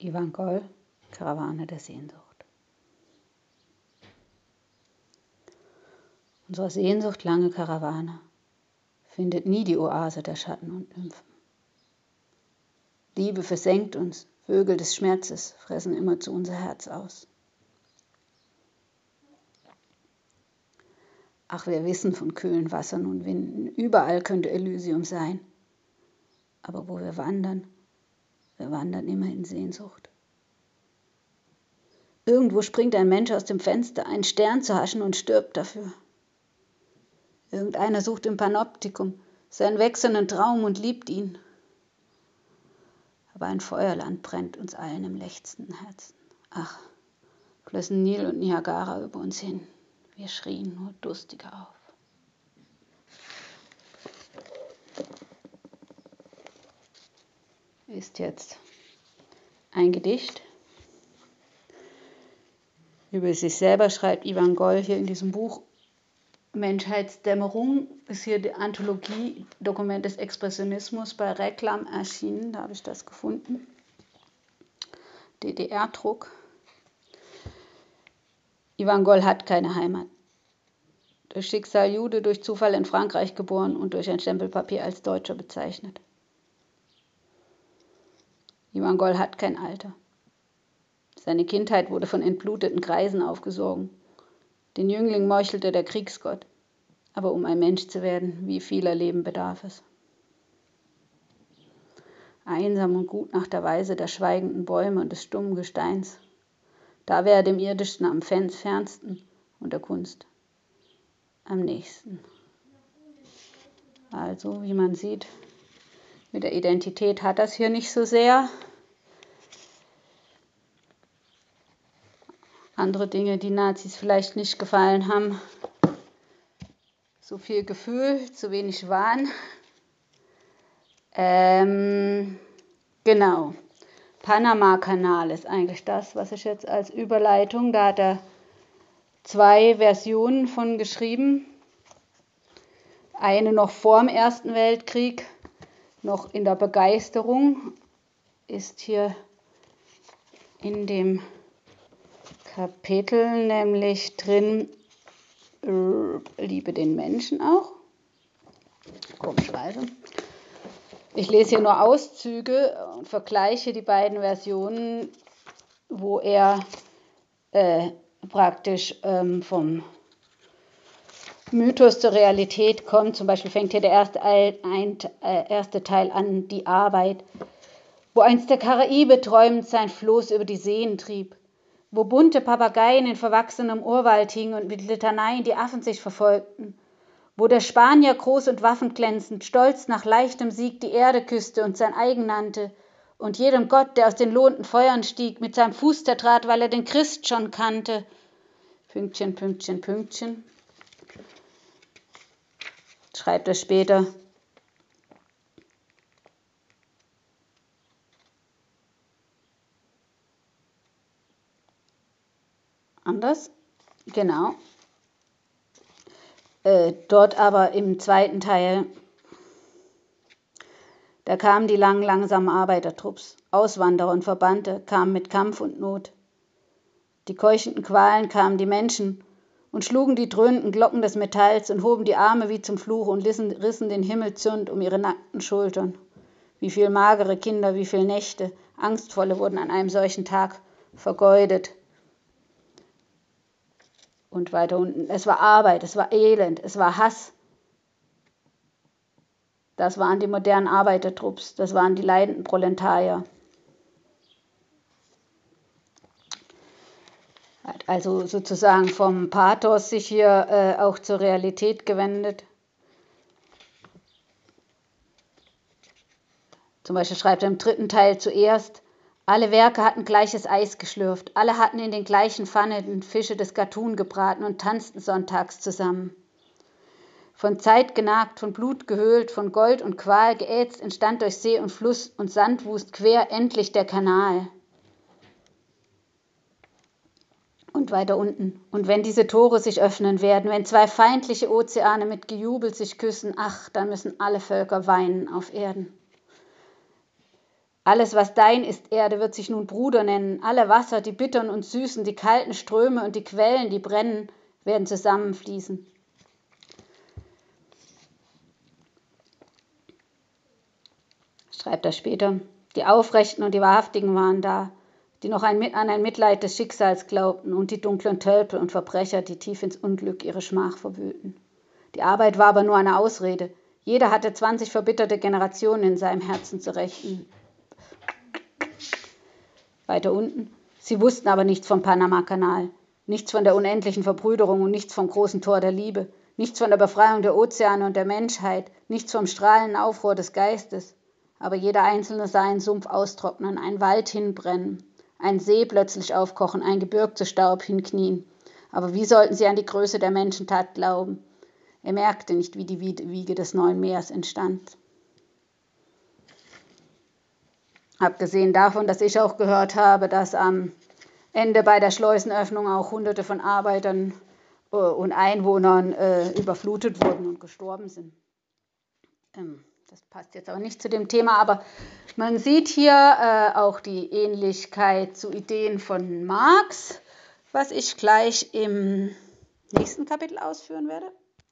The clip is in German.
Ivan Goll, Karawane der Sehnsucht. Unsere Sehnsucht, lange Karawane, findet nie die Oase der Schatten und Nymphen. Liebe versenkt uns, Vögel des Schmerzes fressen immer zu unser Herz aus. Ach, wir wissen von kühlen Wassern und Winden, überall könnte Elysium sein. Aber wo wir wandern, wir wandern immer in Sehnsucht. Irgendwo springt ein Mensch aus dem Fenster, einen Stern zu haschen und stirbt dafür. Irgendeiner sucht im Panoptikum seinen wechselnden Traum und liebt ihn. Aber ein Feuerland brennt uns allen im lechzenden Herzen. Ach, flössen Nil und Niagara über uns hin. Wir schrien nur durstiger auf. Ist jetzt ein Gedicht. Über sich selber schreibt Ivan Goll hier in diesem Buch Menschheitsdämmerung ist hier die Anthologie Dokument des Expressionismus bei Reklam erschienen, da habe ich das gefunden. DDR-Druck. Ivan Goll hat keine Heimat. Durch Schicksal Jude, durch Zufall in Frankreich geboren und durch ein Stempelpapier als Deutscher bezeichnet. Ivan Goll hat kein Alter. Seine Kindheit wurde von entbluteten Kreisen aufgesogen. Den Jüngling meuchelte der Kriegsgott. Aber um ein Mensch zu werden, wie vieler Leben bedarf es. Einsam und gut nach der Weise der schweigenden Bäume und des stummen Gesteins. Da wäre dem Irdischen am fernsten und der Kunst am nächsten. Also, wie man sieht, mit der Identität hat das hier nicht so sehr. Andere Dinge, die Nazis vielleicht nicht gefallen haben. So viel Gefühl, zu wenig Wahn. Ähm, genau. Panama-Kanal ist eigentlich das, was ich jetzt als Überleitung, da hat er zwei Versionen von geschrieben. Eine noch vor dem Ersten Weltkrieg noch in der Begeisterung ist hier in dem Kapitel nämlich drin, äh, liebe den Menschen auch. Komischweise. Ich lese hier nur Auszüge und vergleiche die beiden Versionen, wo er äh, praktisch ähm, vom Mythos zur Realität kommt. Zum Beispiel fängt hier der erste, ein, äh, erste Teil an, die Arbeit, wo einst der Karaibe träumend sein Floß über die Seen trieb, wo bunte Papageien in verwachsenem Urwald hingen und mit Litaneien die Affen sich verfolgten, wo der Spanier groß und waffenglänzend, stolz nach leichtem Sieg die Erde küsste und sein eigen nannte, und jedem Gott, der aus den lohnenden Feuern stieg, mit seinem Fuß zertrat, weil er den Christ schon kannte. Pünktchen, Pünktchen, Pünktchen schreibt er später. Genau. Äh, dort aber im zweiten Teil, da kamen die langen, langsamen Arbeitertrupps, Auswanderer und Verbannte kamen mit Kampf und Not. Die keuchenden Qualen kamen die Menschen und schlugen die dröhnenden Glocken des Metalls und hoben die Arme wie zum Fluch und rissen den Himmel zürnt um ihre nackten Schultern. Wie viel magere Kinder, wie viel Nächte, angstvolle wurden an einem solchen Tag vergeudet. Und weiter unten, es war Arbeit, es war Elend, es war Hass. Das waren die modernen Arbeitertrupps, das waren die leidenden Proletarier. hat also sozusagen vom Pathos sich hier äh, auch zur Realität gewendet. Zum Beispiel schreibt er im dritten Teil zuerst, alle Werke hatten gleiches Eis geschlürft, alle hatten in den gleichen Pfannen Fische des Gatun gebraten und tanzten sonntags zusammen. Von Zeit genagt, von Blut gehöhlt, von Gold und Qual geätzt, entstand durch See und Fluss und Sandwust quer endlich der Kanal. und weiter unten. Und wenn diese Tore sich öffnen werden, wenn zwei feindliche Ozeane mit Gejubel sich küssen, ach, dann müssen alle Völker weinen auf Erden. Alles, was dein ist, Erde, wird sich nun Bruder nennen. Alle Wasser, die bittern und süßen, die kalten Ströme und die Quellen, die brennen, werden zusammenfließen. Schreibt er später. Die Aufrechten und die Wahrhaftigen waren da, die noch ein, an ein Mitleid des Schicksals glaubten, und die dunklen Tölpel und Verbrecher, die tief ins Unglück ihre Schmach verwühlten. Die Arbeit war aber nur eine Ausrede. Jeder hatte 20 verbitterte Generationen in seinem Herzen zu rächen weiter unten. Sie wussten aber nichts vom Panamakanal, nichts von der unendlichen Verbrüderung und nichts vom großen Tor der Liebe, nichts von der Befreiung der Ozeane und der Menschheit, nichts vom strahlenden Aufruhr des Geistes. Aber jeder Einzelne sah einen Sumpf austrocknen, einen Wald hinbrennen, einen See plötzlich aufkochen, ein Gebirg zu Staub hinknien. Aber wie sollten sie an die Größe der Menschentat glauben? Er merkte nicht, wie die Wiege des neuen Meers entstand. Abgesehen davon, dass ich auch gehört habe, dass am Ende bei der Schleusenöffnung auch Hunderte von Arbeitern äh, und Einwohnern äh, überflutet wurden und gestorben sind. Ähm, das passt jetzt aber nicht zu dem Thema, aber man sieht hier äh, auch die Ähnlichkeit zu Ideen von Marx, was ich gleich im nächsten Kapitel ausführen werde.